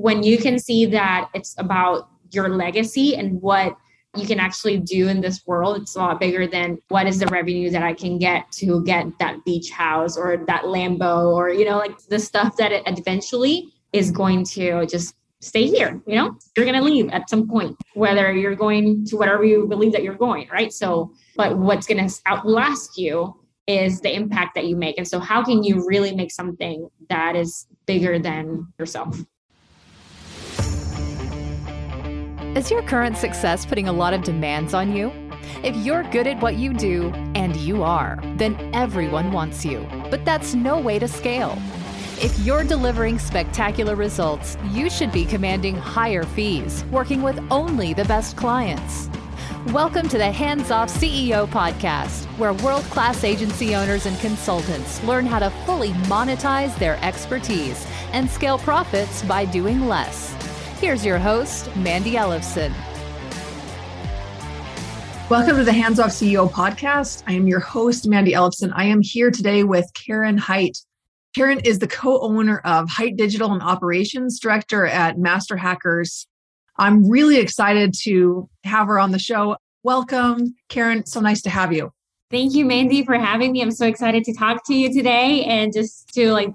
when you can see that it's about your legacy and what you can actually do in this world it's a lot bigger than what is the revenue that i can get to get that beach house or that lambo or you know like the stuff that it eventually is going to just stay here you know? You're going to leave at some point whether you're going to whatever you believe that you're going right? So but what's going to outlast you is the impact that you make. And so how can you really make something that is bigger than yourself is your current success putting a lot of demands on you? If you're good at what you do, and you are, then everyone wants you. But that's no way to scale. If you're delivering spectacular results, you should be commanding higher fees, working with only the best clients. Welcome to the Hands Off CEO podcast, where world class agency owners and consultants learn how to fully monetize their expertise and scale profits by doing less. Here's your host, Mandy Ellefson. Welcome to the Hands Off CEO podcast. I am your host, Mandy Ellefson. I am here today with Karen Hite. Karen is the co owner of Hite Digital and Operations Director at Master Hackers. I'm really excited to have her on the show. Welcome, Karen. So nice to have you. Thank you, Mandy, for having me. I'm so excited to talk to you today and just to like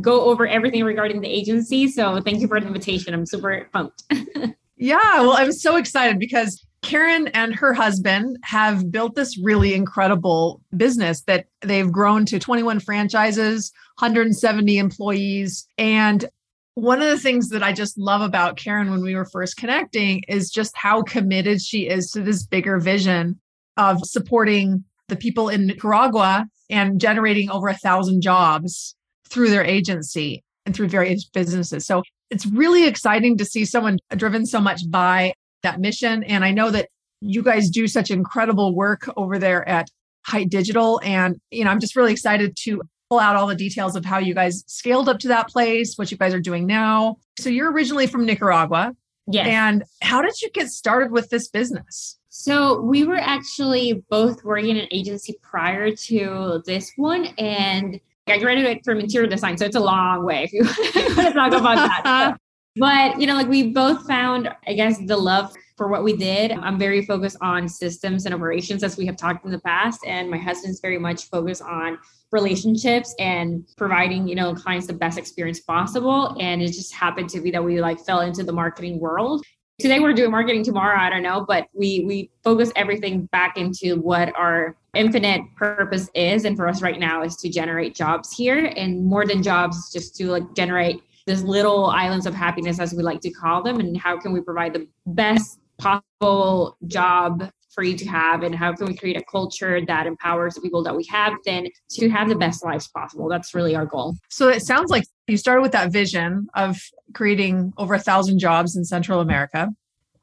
go over everything regarding the agency. So thank you for the invitation. I'm super pumped. yeah, well, I'm so excited because Karen and her husband have built this really incredible business that they've grown to 21 franchises, 170 employees. And one of the things that I just love about Karen when we were first connecting is just how committed she is to this bigger vision of supporting the people in Nicaragua and generating over a thousand jobs through their agency and through various businesses. So it's really exciting to see someone driven so much by that mission. And I know that you guys do such incredible work over there at Hite Digital. And, you know, I'm just really excited to pull out all the details of how you guys scaled up to that place, what you guys are doing now. So you're originally from Nicaragua. Yes. And how did you get started with this business? So we were actually both working in an agency prior to this one. And I graduated from interior design, so it's a long way if you want to talk about that. but you know, like we both found, I guess, the love for what we did. I'm very focused on systems and operations, as we have talked in the past, and my husband's very much focused on relationships and providing, you know, clients the best experience possible. And it just happened to be that we like fell into the marketing world today we're doing marketing tomorrow i don't know but we we focus everything back into what our infinite purpose is and for us right now is to generate jobs here and more than jobs just to like generate these little islands of happiness as we like to call them and how can we provide the best possible job for you to have and how can we create a culture that empowers the people that we have then to have the best lives possible? That's really our goal. So it sounds like you started with that vision of creating over a thousand jobs in central america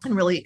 and really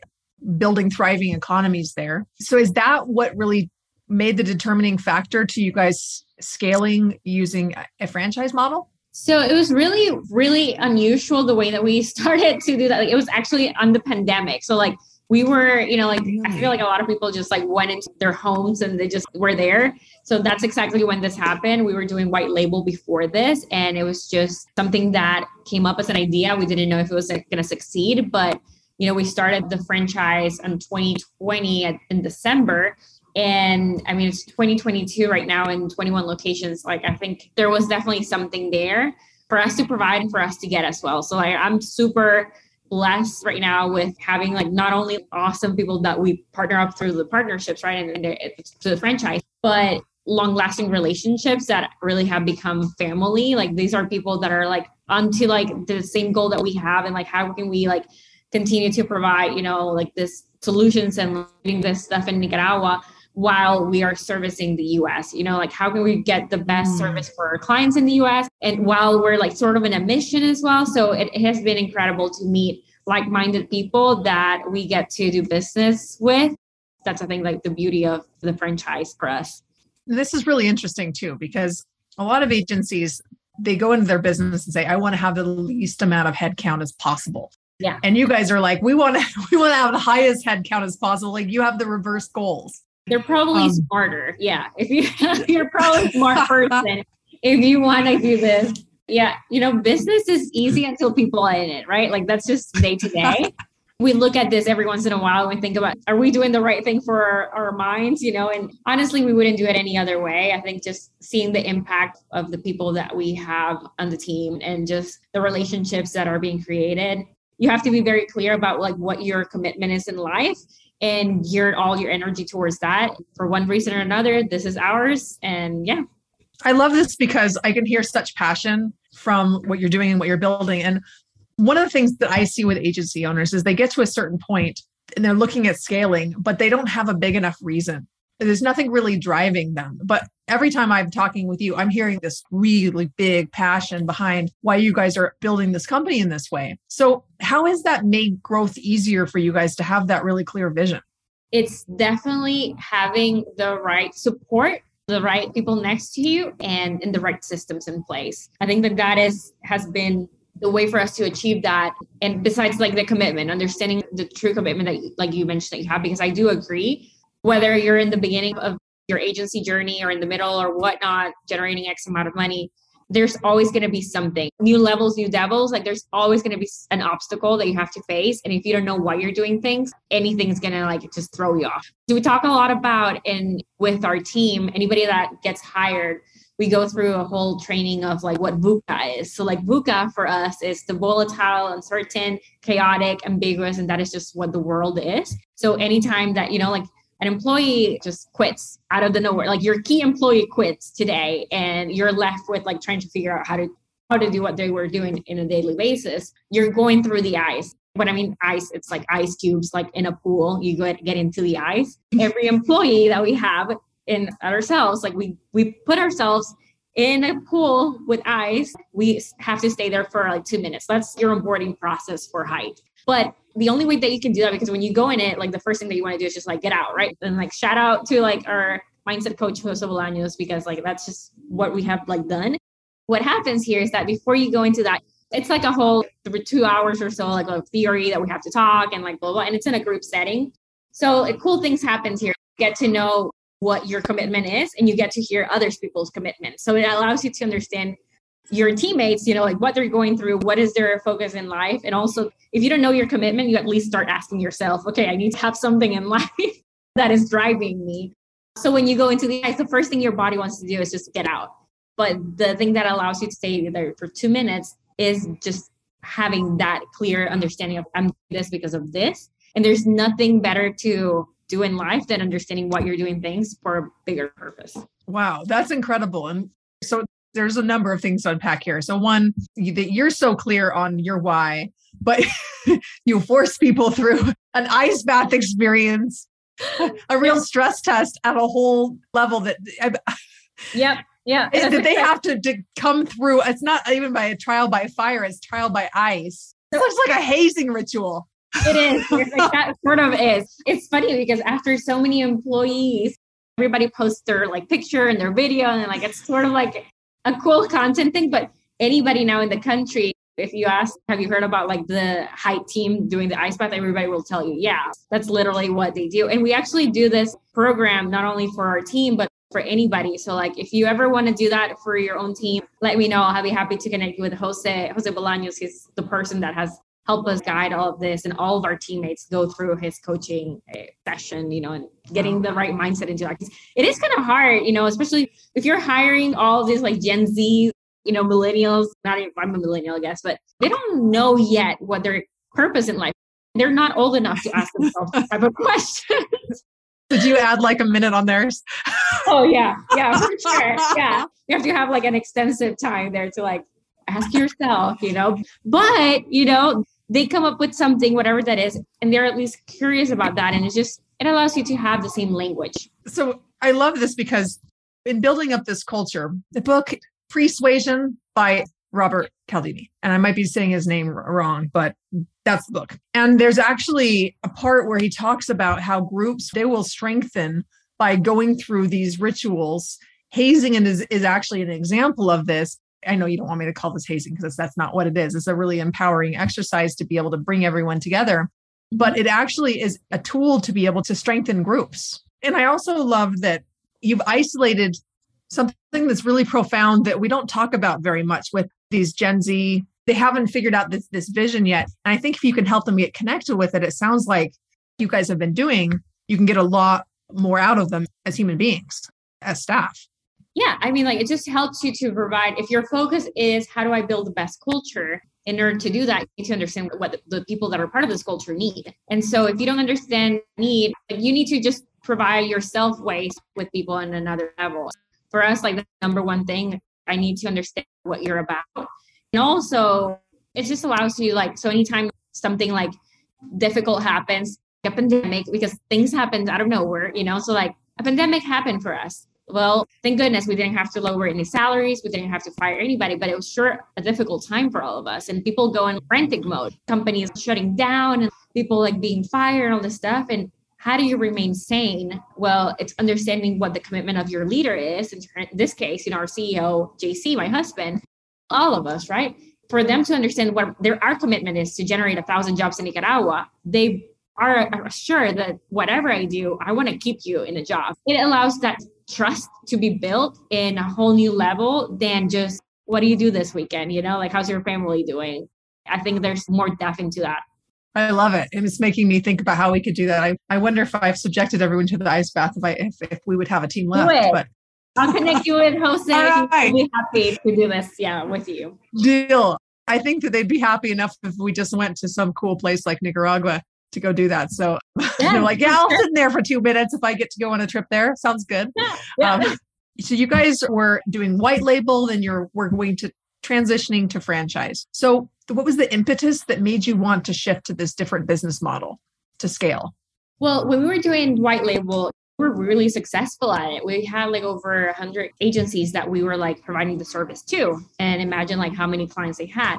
building thriving economies there. So is that what really made the determining factor to you guys scaling using a franchise model? So it was really, really unusual the way that we started to do that. Like it was actually on the pandemic. So like we were, you know, like I feel like a lot of people just like went into their homes and they just were there. So that's exactly when this happened. We were doing white label before this, and it was just something that came up as an idea. We didn't know if it was like, going to succeed, but you know, we started the franchise in 2020 in December and i mean it's 2022 right now in 21 locations. Like i think there was definitely something there for us to provide and for us to get as well. So like, i'm super blessed right now with having like not only awesome people that we partner up through the partnerships right and, and to the franchise but long lasting relationships that really have become family. Like these are people that are like onto like the same goal that we have and like how can we like continue to provide you know like this solutions and doing this stuff in nicaragua while we are servicing the US. You know, like how can we get the best mm. service for our clients in the US and while we're like sort of in a mission as well. So it, it has been incredible to meet like-minded people that we get to do business with. That's I think like the beauty of the franchise for us. This is really interesting too because a lot of agencies they go into their business and say I want to have the least amount of headcount as possible. Yeah. And you guys are like, we want to we want to have the highest headcount as possible. Like you have the reverse goals. They're probably um, smarter. Yeah. If you you're probably a smart person if you want to do this. Yeah. You know, business is easy until people are in it, right? Like that's just day to day. we look at this every once in a while and we think about are we doing the right thing for our, our, minds you know and honestly we wouldn't do it any other way i think just seeing the impact of the people that we have on the team and just the relationships that are being created you have to be very clear about like what your commitment is in life and gear all your energy towards that. For one reason or another this is ours and yeah. I love this because i can hear such passion from what you're doing and what you're building. And one of the things that I see with agency owners is they get to a certain point and they're looking at scaling, but they don't have a big enough reason. There's nothing really driving them. But every time I'm talking with you, I'm hearing this really big passion behind why you guys are building this company in this way. So, how has that made growth easier for you guys to have that really clear vision? It's definitely having the right support the right people next to you and, and the right systems in place. I think that that is has been the way for us to achieve that and besides like the commitment understanding the true commitment that like you mentioned that you have because i do agree whether you're in the beginning of your agency journey or in the middle or whatnot generating x amount of money there's always going to be something new levels new devils like there's always going to be an obstacle that you have to face and if you don't know why you're doing things anything's going to like just throw you off so we talk a lot about and with our team anybody that gets hired we go through a whole training of like what VUCA is. So like VUCA for us is the volatile, uncertain, chaotic, ambiguous, and that is just what the world is. So anytime that, you know, like an employee just quits out of the nowhere, like your key employee quits today and you're left with like trying to figure out how to how to do what they were doing in a daily basis, you're going through the ice. When I mean ice, it's like ice cubes, like in a pool, you get, get into the ice. Mm-hmm. Every employee that we have in ourselves like we we put ourselves in a pool with ice. We have to stay there for like two minutes. That's your onboarding process for Hite but the only way that you can do that because when you go in it like the first thing that you want to do is just like get out right? And like shout out to like our mindset coach Jose Bolaños because like that's just what we have like done. What happens here is that before you go into that it's like a whole two hours or so like a theory that we have to talk and like blah blah and it's in a group setting. So like, cool things happens here. Get to know what your commitment is and you get to hear others people's commitment. So it allows you to understand your teammates you know like what they're going through what is their focus in life and also if you don't know your commitment you at least start asking yourself okay i need to have something in life that is driving me so when you go into the ice the first thing your body wants to do is just get out but the thing that allows you to stay there for two minutes is just having that clear understanding of i'm this because of this and there's nothing better to do in life than understanding what you're doing things for a bigger purpose. Wow, that's incredible. And so there's a number of things to unpack here. So one, that you're so clear on your why, but you force people through an ice bath experience, a real stress test at a whole level that. Yep. Yeah. That they have to, to come through. It's not even by a trial by fire, it's trial by ice. It looks like a hazing ritual. It is. like that sort of is. It's funny because after so many employees, everybody posts their like picture and their video, and like it's sort of like a cool content thing. But anybody now in the country, if you ask, have you heard about like the Hite team doing the ice bath? Everybody will tell you, yeah, that's literally what they do. And we actually do this program not only for our team, but for anybody. So like if you ever want to do that for your own team, let me know. I'll be happy to connect you with Jose. Jose Bolaños He's the person that has help us guide all of this and all of our teammates go through his coaching eh, session you know and getting the right mindset into that. It is kind of hard you know especially if you're hiring all these like gen z you know millennials not even i'm a millennial i guess but they don't know yet what their purpose in life they're not old enough to ask themselves this type of questions. Did you add like a minute on theirs? Oh yeah yeah for sure yeah. You have to have like an extensive time there to like ask yourself, you know. But, you know, they come up with something, whatever that is, and they're at least curious about that. And it's just, it allows you to have the same language. So I love this because in building up this culture, the book Persuasion by Robert Cialdini, and I might be saying his name wrong, but that's the book. And there's actually a part where he talks about how groups they will strengthen by going through these rituals. Hazing is, is actually an example of this. I know you don't want me to call this hazing because that's not what it is. It's a really empowering exercise to be able to bring everyone together, mm-hmm. but it actually is a tool to be able to strengthen groups. And I also love that you've isolated something that's really profound that we don't talk about very much with these Gen Z, they haven't figured out this, this vision yet. And I think if you can help them get connected with it, it sounds like you guys have been doing, you can get a lot more out of them as human beings, as staff. Yeah, I mean, like it just helps you to provide. If your focus is how do I build the best culture, in order to do that, you need to understand what the, people that are part of this culture need. And so, if you don't understand need, you need to just provide yourself ways with people on another level. For us, like the number one thing, I need to understand what you're about, and also it just allows you like so anytime something like difficult happens, a pandemic, because things happen out of nowhere, you know. So like a pandemic happened for us well, thank goodness we didn't have to lower any salaries. We didn't have to fire anybody, but it was sure a difficult time for all of us. And people go in frantic mode, companies shutting down and people like being fired and all this stuff. And how do you remain sane? Well, it's understanding what the commitment of your leader is. In this case, you know, our CEO, JC, my husband, all of us, right? For them to understand what their our commitment is to generate a thousand jobs in Nicaragua, they are sure that whatever I do, I want to keep you in a job. It allows that trust to be built in a whole new level than just what do you do this weekend? You know, like how's your family doing? I think there's more depth into that. I love it. It's making me think about how we could do that. I, I wonder if I've subjected everyone to the ice bath if I if, if we would have a team left. But I'll connect you with Jose. Right. I'll be happy to do this, yeah, with you. Deal. I think that they'd be happy enough if we just went to some cool place like Nicaragua to go do that. So yeah, they're like, yeah, I'll sit there for two minutes if I get to go on a trip there. Sounds good. Yeah, yeah. Um, so you guys were doing white label, then you're we're going to transitioning to franchise. So what was the impetus that made you want to shift to this different business model to scale? Well, when we were doing white label, we were really successful at it. We had like over 100 agencies that we were like providing the service to. And imagine like how many clients they had.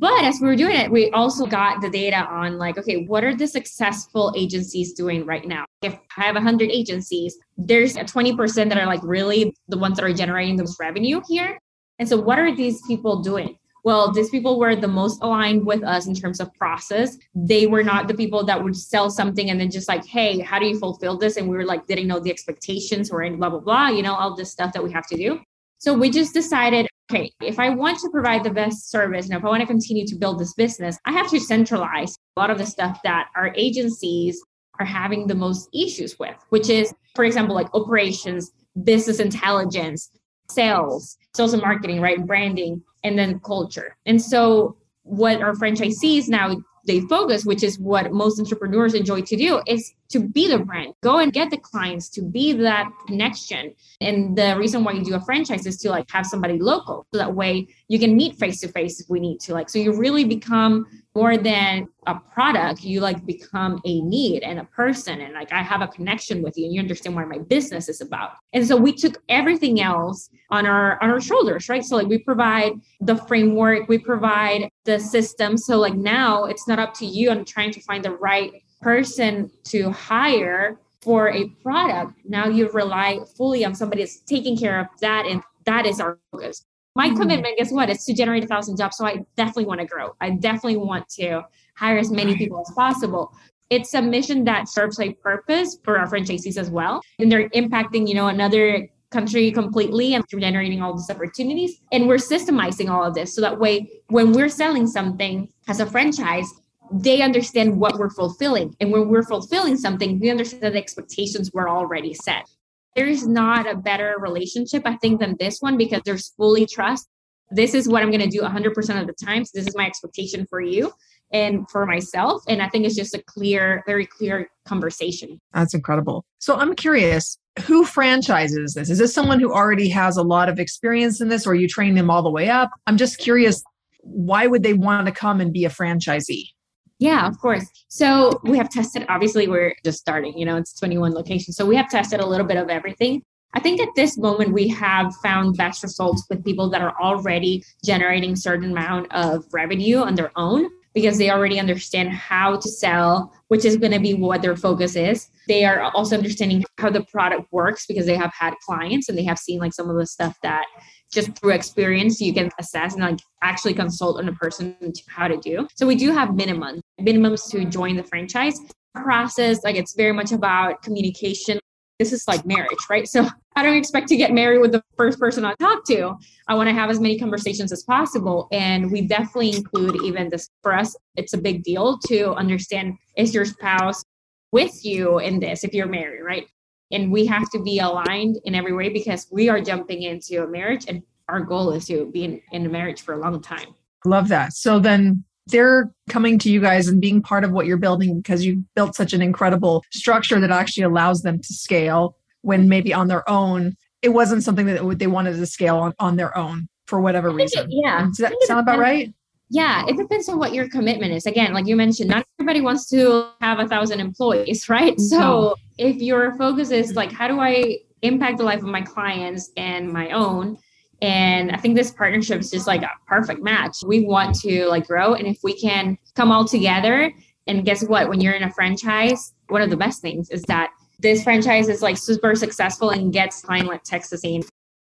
But as we were doing it, we also got the data on like, okay, what are the successful agencies doing right now? If I have 100 agencies, there's a 20% that are like really the ones that are generating the revenue here. And so, what are these people doing? Well, these people were the most aligned with us in terms of process. They were not the people that would sell something and then just like, hey, how do you fulfill this? And we were like, didn't know the expectations or blah, blah, blah, you know, all this stuff that we have to do. So we just decided okay, if I want to provide the best service and if I want to continue to build this business, I have to centralize a lot of the stuff that our agencies are having the most issues with, which is, for example, like operations, business intelligence, sales, sales and marketing, right? Branding, and then culture. And so what our franchisees now they focus, which is what most entrepreneurs enjoy to do, is to be the brand. Go and get the clients to be that connection. And the reason why you do a franchise is to like have somebody local. So that way you can meet face to face if we need to. Like so you really become more than a product you like become a need and a person and like i have a connection with you and you understand what my business is about and so we took everything else on our on our shoulders right so like we provide the framework we provide the system so like now it's not up to you on trying to find the right person to hire for a product now you rely fully on somebody that's taking care of that and that is our focus my mm-hmm. commitment, guess what? It's to generate a thousand jobs. So I definitely want to grow. I definitely want to hire as many people as possible. It's a mission that serves a purpose for our franchisees as well. And they're impacting, you know, another country completely and generating all these opportunities. And we're systemizing all of this so that way when we're selling something as a franchise, they understand what we're fulfilling. And when we're fulfilling something, we understand that the expectations were already set there's not a better relationship, I think, than this one because there's fully trust. This is what I'm going to do 100% of the time. So, this is my expectation for you and for myself. And I think it's just a clear, very clear conversation. That's incredible. So, I'm curious who franchises this? Is this someone who already has a lot of experience in this, or you train them all the way up? I'm just curious why would they want to come and be a franchisee? Yeah, mm-hmm. of course. So we have tested, obviously, we're just starting, you know, it's 21 locations. So we have tested a little bit of everything. I think at this moment we have found best results with people that are already generating certain amount of revenue on their own because they already understand how to sell, which is going to be what their focus is. They are also understanding how the product works because they have had clients and they have seen like some of the stuff that just through experience you can assess and like actually consult on a person how to do so we do have minimums minimums to join the franchise process like it's very much about communication this is like marriage, right? So I don't expect to get married with the first person I talk to. I want to have as many conversations as possible. And we definitely include even this for us, it's a big deal to understand is your spouse with you in this if you're married, right? And we have to be aligned in every way because we are jumping into a marriage and our goal is to be in, in a marriage for a long time. Love that. So then they're coming to you guys and being part of what you're building because you built such an incredible structure that actually allows them to scale when maybe on their own it wasn't something that they wanted to scale on, on their own for whatever reason. It, yeah. Does that sound about right? Yeah, it depends on what your commitment is. Again, like you mentioned, not everybody wants to have a thousand employees, right? So if your focus is like, how do I impact the life of my clients and my own? And I think this partnership is just like a perfect match. We want to like grow. And if we can come all together, and guess what? When you're in a franchise, one of the best things is that this franchise is like super successful and gets client like Texas A&M.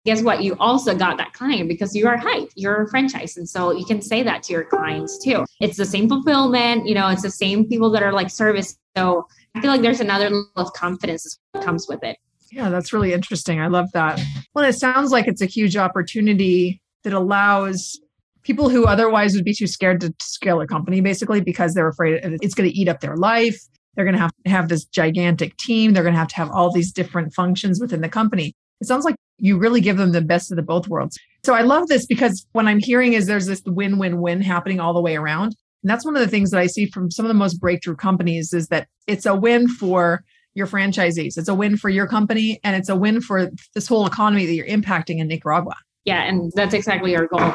Guess what? You also got that client because you are Hite, you're a franchise. And so you can say that to your clients too. It's the same fulfillment, you know, it's the same people that are like service. So I feel like there's another level of confidence that comes with it. Yeah, that's really interesting. I love that. Well, it sounds like it's a huge opportunity that allows people who otherwise would be too scared to scale a company basically because they're afraid it's going to eat up their life. They're going to have to have this gigantic team. They're going to have to have all these different functions within the company. It sounds like you really give them the best of the both worlds. So I love this because what I'm hearing is there's this win win win happening all the way around. And that's one of the things that I see from some of the most breakthrough companies is that it's a win for your franchisees. It's a win for your company and it's a win for this whole economy that you're impacting in Nicaragua. Yeah, and that's exactly our goal.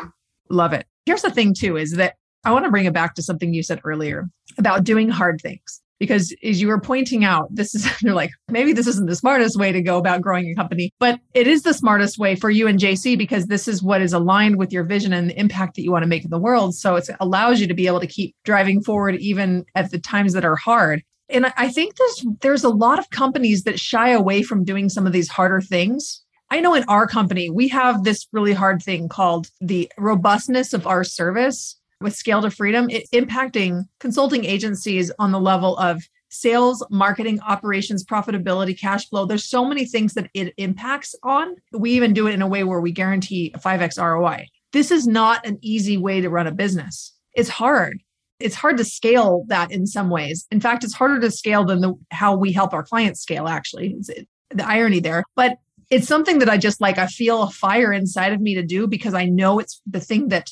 Love it. Here's the thing too is that I want to bring it back to something you said earlier about doing hard things. Because as you were pointing out, this is, you're like, maybe this isn't the smartest way to go about growing a company, but it is the smartest way for you and JC because this is what is aligned with your vision and the impact that you want to make in the world. So it allows you to be able to keep driving forward even at the times that are hard. And I think there's there's a lot of companies that shy away from doing some of these harder things. I know in our company, we have this really hard thing called the robustness of our service with Scale to Freedom, it, impacting consulting agencies on the level of sales, marketing, operations, profitability, cash flow. There's so many things that it impacts on. We even do it in a way where we guarantee a 5x ROI. This is not an easy way to run a business. It's hard it's hard to scale that in some ways. In fact, it's harder to scale than the, how we help our clients scale, actually. It's, it, the irony there. But it's something that I just like, I feel a fire inside of me to do because I know it's the thing that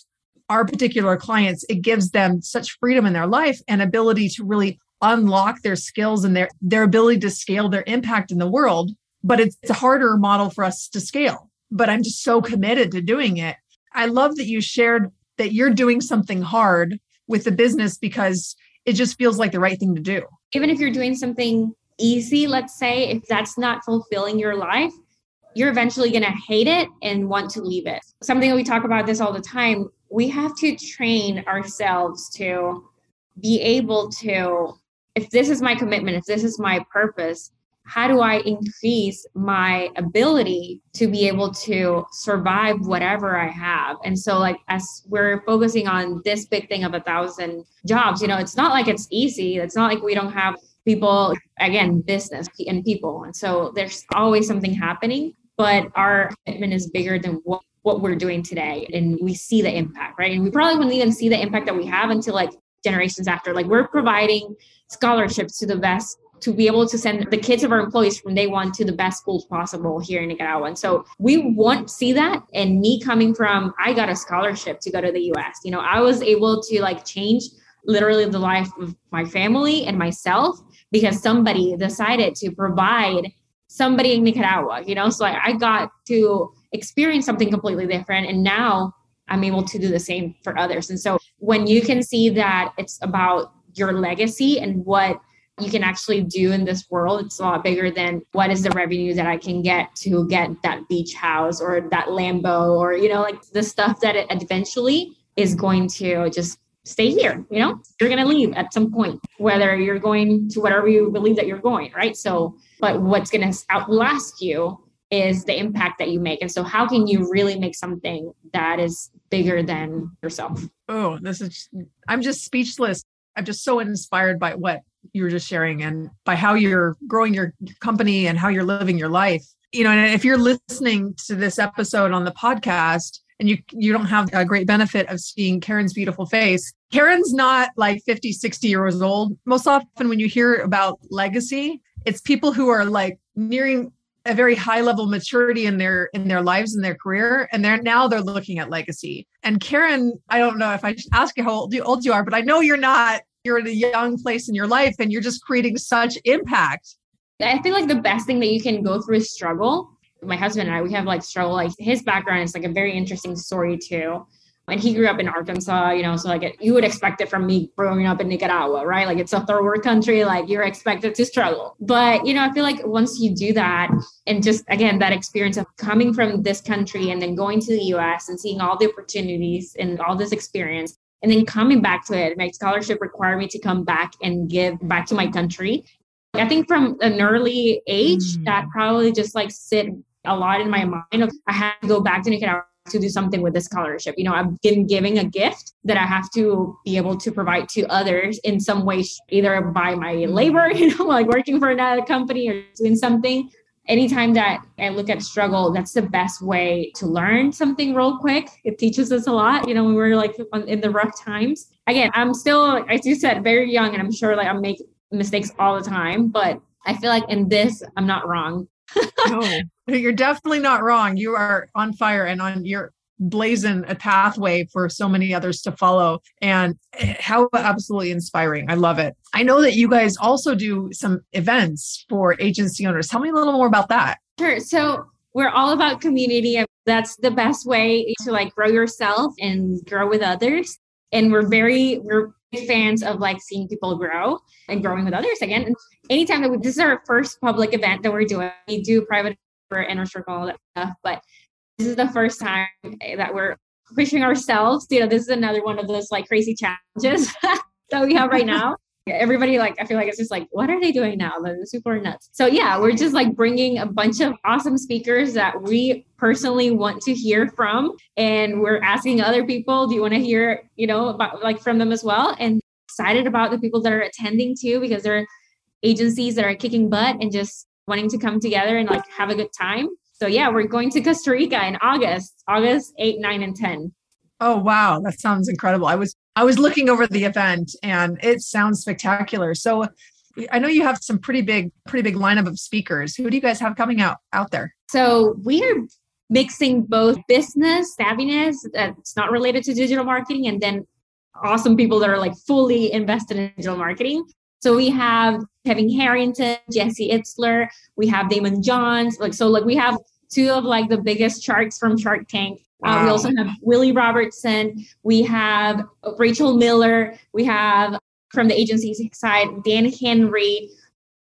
our particular clients, it gives them such freedom in their life and ability to really unlock their skills and their, their ability to scale their impact in the world. But it's, it's a harder model for us to scale. But I'm just so committed to doing it. I love that you shared that you're doing something hard with the business because it just feels like the right thing to do. Even if you're doing something easy, let's say, if that's not fulfilling your life, you're eventually going to hate it and want to leave it. Something we talk about this all the time. We have to train ourselves to be able to, if this is my commitment, if this is my purpose, how do I increase my ability to be able to survive whatever I have? And so, like, as we're focusing on this big thing of a thousand jobs, you know, it's not like it's easy. It's not like we don't have people, again, business and people. And so, there's always something happening, but our commitment is bigger than what what we're doing today and we see the impact right and we probably wouldn't even see the impact that we have until like generations after like we're providing scholarships to the best to be able to send the kids of our employees from day one to the best schools possible here in Nicaragua. And so we want to see that. And me coming from, I got a scholarship to go to the US. You know, I was able to like change literally the life of my family and myself because somebody decided to provide somebody in Nicaragua, you know, so like I got to experience something completely different. And now I'm able to do the same for others. And so when you can see that it's about your legacy and what you can actually do in this world it's a lot bigger than what is the revenue that i can get to get that beach house or that lambo or you know like the stuff that it eventually is going to just stay here you know? You're going to leave at some point whether you're going to whatever you believe that you're going right? So but what's going to outlast you is the impact that you make. And so how can you really make something that is bigger than yourself? Oh this is i'm just speechless. I'm just so inspired by what you were just sharing and by how you're growing your company and how you're living your life. You know, and if you're listening to this episode on the podcast and you you don't have a great benefit of seeing Karen's beautiful face, Karen's not like 50, 60 years old. Most often when you hear about legacy, it's people who are like nearing a very high level maturity in their in their lives and their career and they're now they're looking at legacy. And karen i don't know if i should ask you how old you, old you are but i know you're not you're in a young place in your life and you're just creating such impact. I feel like the best thing that you can go through is struggle my husband and i we have like struggle like his background is like a very interesting story too and he grew up in Arkansas, you know, so like it, you would expect it from me growing up in Nicaragua, right? Like it's a third world country, like you're expected to struggle. But, you know, I feel like once you do that and just again, that experience of coming from this country and then going to the US and seeing all the opportunities and all this experience, and then coming back to it, my scholarship required me to come back and give back to my country. I think from an early age, mm. that probably just like sit a lot in my mind of I have to go back to Nicaragua to do something with this scholarship. You know, I'm giving, giving a gift that I have to be able to provide to others in some way, either by my labor, you know, like working for another company or doing something. Anytime that I look at struggle, that's the best way to learn something real quick. It teaches us a lot, you know, when we're like in the rough times. Again, I'm still, as you said, very young, and I'm sure like I make mistakes all the time, but I feel like in this, I'm not wrong. no, you're definitely not wrong. You are on fire and on your blazing a pathway for so many others to follow. And eh, how absolutely inspiring. I love it. I know that you guys also do some events for agency owners. Tell me a little more about that. Sure. So we're all about community that's the best way to like grow yourself and grow with others. And we're very we're fans of like seeing people grow and growing with others again and anytime that we, this is our first public event that we're doing we do private for inner circle, all that stuff. But this is the first time eh, that we're pushing ourselves. You know, this is another one of those like crazy challenges that we have right now. Everybody like I feel like it's just like what are they doing now? They're super nuts. So yeah, we're just like bringing a bunch of awesome speakers that we personally want to hear from, and we're asking other people, do you want to hear you know about like from them as well? And excited about the people that are attending too because they're agencies that are kicking butt and just wanting to come together and like have a good time. So yeah, we're going to Costa Rica in August, August 8, 9, and 10. Oh wow, that sounds incredible. I was I was looking over the event and it sounds spectacular. So I know you have some pretty big, pretty big lineup of speakers. Who do you guys have coming out out there? So we are mixing both business savviness that's not related to digital marketing and then awesome people that are like fully invested in digital marketing. So we have Kevin Harrington, Jesse Itzler, we have Daymond Johns. Like so, like we have two of like the biggest sharks from Shark Tank. Wow. Uh, we also have Willie Robertson. We have Rachel Miller. We have from the agency side Dan Henry,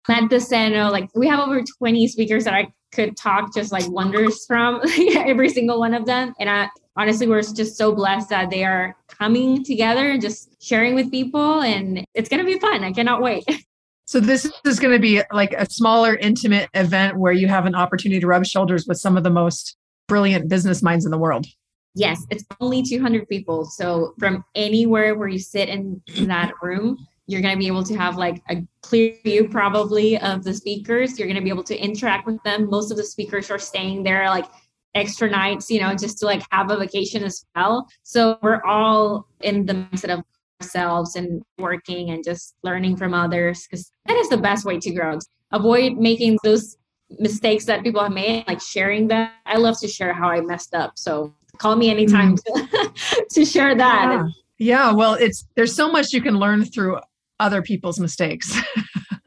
Matt DeSeno. Like we have over 20 speakers that I could talk just like wonders from every single one of them. And I honestly, we're just so blessed that they are coming together and just sharing with people. And it's going to be fun. I cannot wait. So this is going to be like a smaller, intimate event where you have an opportunity to rub shoulders with some of the most brilliant business minds in the world. Yes, it's only 200 people. So from anywhere where you sit in, that room, you're going to be able to have like a clear view probably of the speakers. You're going to be able to interact with them. Most of the speakers are staying there like extra nights, you know, just to like have a vacation as well. So we're all in the mindset of ourselves and working and just learning from others because that is the best way to grow. Avoid making those mistakes that people have made, like sharing them. I love to share how I messed up. So call me anytime mm. to, to share that. Yeah. yeah, well, it's there's so much you can learn through other people's mistakes.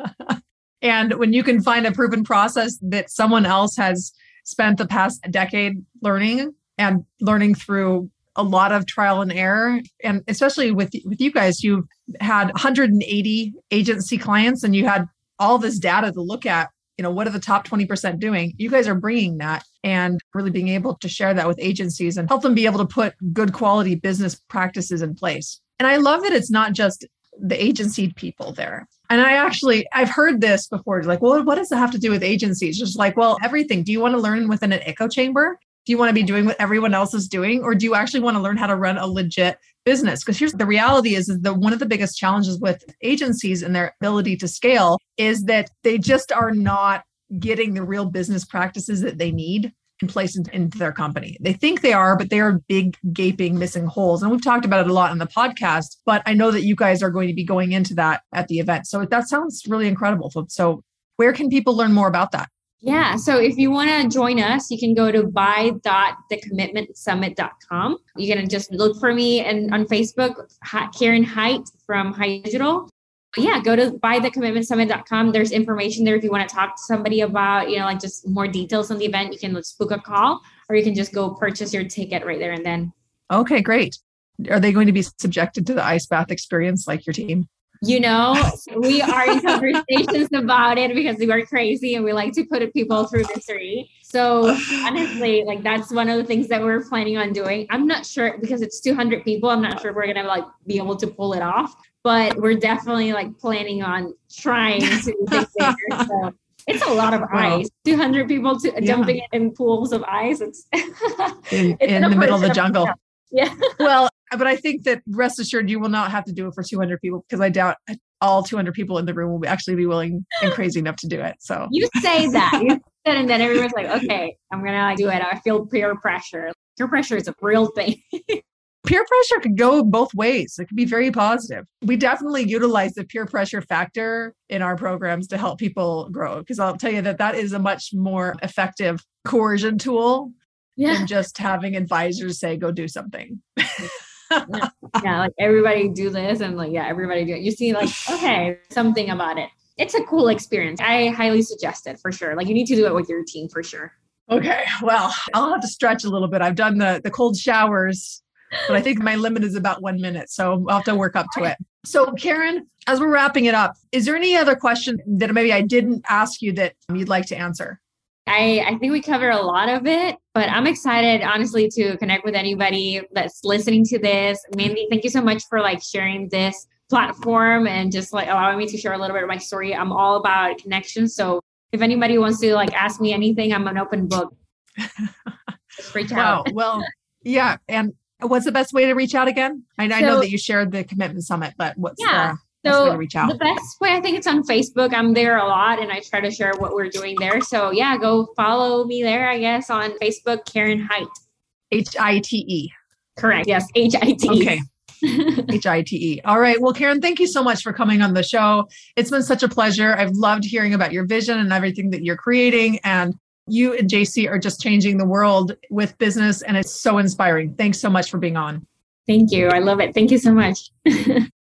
and when you can find a proven process that someone else has spent the past decade learning and learning through a lot of trial and error and especially with with you guys you've had 180 agency clients and you had all this data to look at you know what are the top 20% doing you guys are bringing that and really being able to share that with agencies and help them be able to put good quality business practices in place and i love that it's not just the agency people there and I actually, I've heard this before. Like, well, what does it have to do with agencies? Just like, well, everything. Do you want to learn within an echo chamber? Do you want to be doing what everyone else is doing? Or do you actually want to learn how to run a legit business because here's the reality is, is that one of the biggest challenges with agencies and their ability to scale is that they just are not getting the real business practices that they need in place into their company. They think they are, but they are big, gaping, missing holes. And we've talked about it a lot in the podcast, but I know that you guys are going to be going into that at the event. So that sounds really incredible. So, where can people learn more about that? Yeah. So if you want to join us, you can go to buy.thecommitmentsummit.com. You can just look for me and on Facebook, Karen Hite from Hite Digital. Yeah, go to buythecommitmentsummit.com. There's information there if you want to talk to somebody about, you know, like just more details on the event. You can book a call or you can just go purchase your ticket right there and then. Okay, great. Are they going to be subjected to the ice bath experience like your team? You know we are in conversations about it because we are crazy and we like to put people through misery. So honestly like that's one of the things that we're planning on doing. I'm not sure because it's 200 people i'm not sure we're gonna like be able to pull it off but we're definitely like planning on trying to think bigger so it's a lot of wow. ice. 200 people to, yeah. jumping in pools of ice it's in, it's in the middle of the jungle. yeah. Well but I think that rest assured you will not have to do it for 200 people because I doubt all 200 people in the room will actually be willing and crazy enough to do it. So you say that, you said, and then everyone's like, okay, I'm gonna like, do it. I feel peer pressure. Peer pressure is a real thing. peer pressure could go both ways. It could be very positive. We definitely utilize the peer pressure factor in our programs to help people grow because I'll tell you that that is a much more effective coercion tool yeah. than just having advisors say go do something. yeah, yeah, like everybody do this and like yeah, everybody do it. You see like okay, something about it. It's a cool experience. I highly suggest it for sure. Like you need to do it with your team for sure. Okay, well, I'll have to stretch a little bit. I've done the the cold showers, but I think my limit is about one minute, so I'll have to work up to it. So, Karen, as we're wrapping it up, is there any other question that maybe I didn't ask you that you'd like to answer? I, I think we covered a lot of it, but I'm excited, honestly, to connect with anybody that's listening to this. Mandy, thank you so much for like sharing this platform and just like allowing me to share a little bit of my story. I'm all about connections. So if anybody wants to like ask me anything, I'm an open book. Just reach wow. out. well, yeah. And what's the best way to reach out again? I, so, I know that you shared the commitment summit, but what's yeah. the so reach out? The best way, I think it's on Facebook. I'm there a lot and I try to share what we're doing there. So yeah, go follow me there, I guess, on Facebook, Karen Hite. H I T E. Correct. Yes, H I T. Okay. H I T E. All right. Well, Karen, thank you so much for coming on the show. It's been such a pleasure. I've loved hearing about your vision and everything that you're creating. And you and JC are just changing the world with business, and it's so inspiring. Thanks so much for being on. Thank you. I love it. Thank you so much.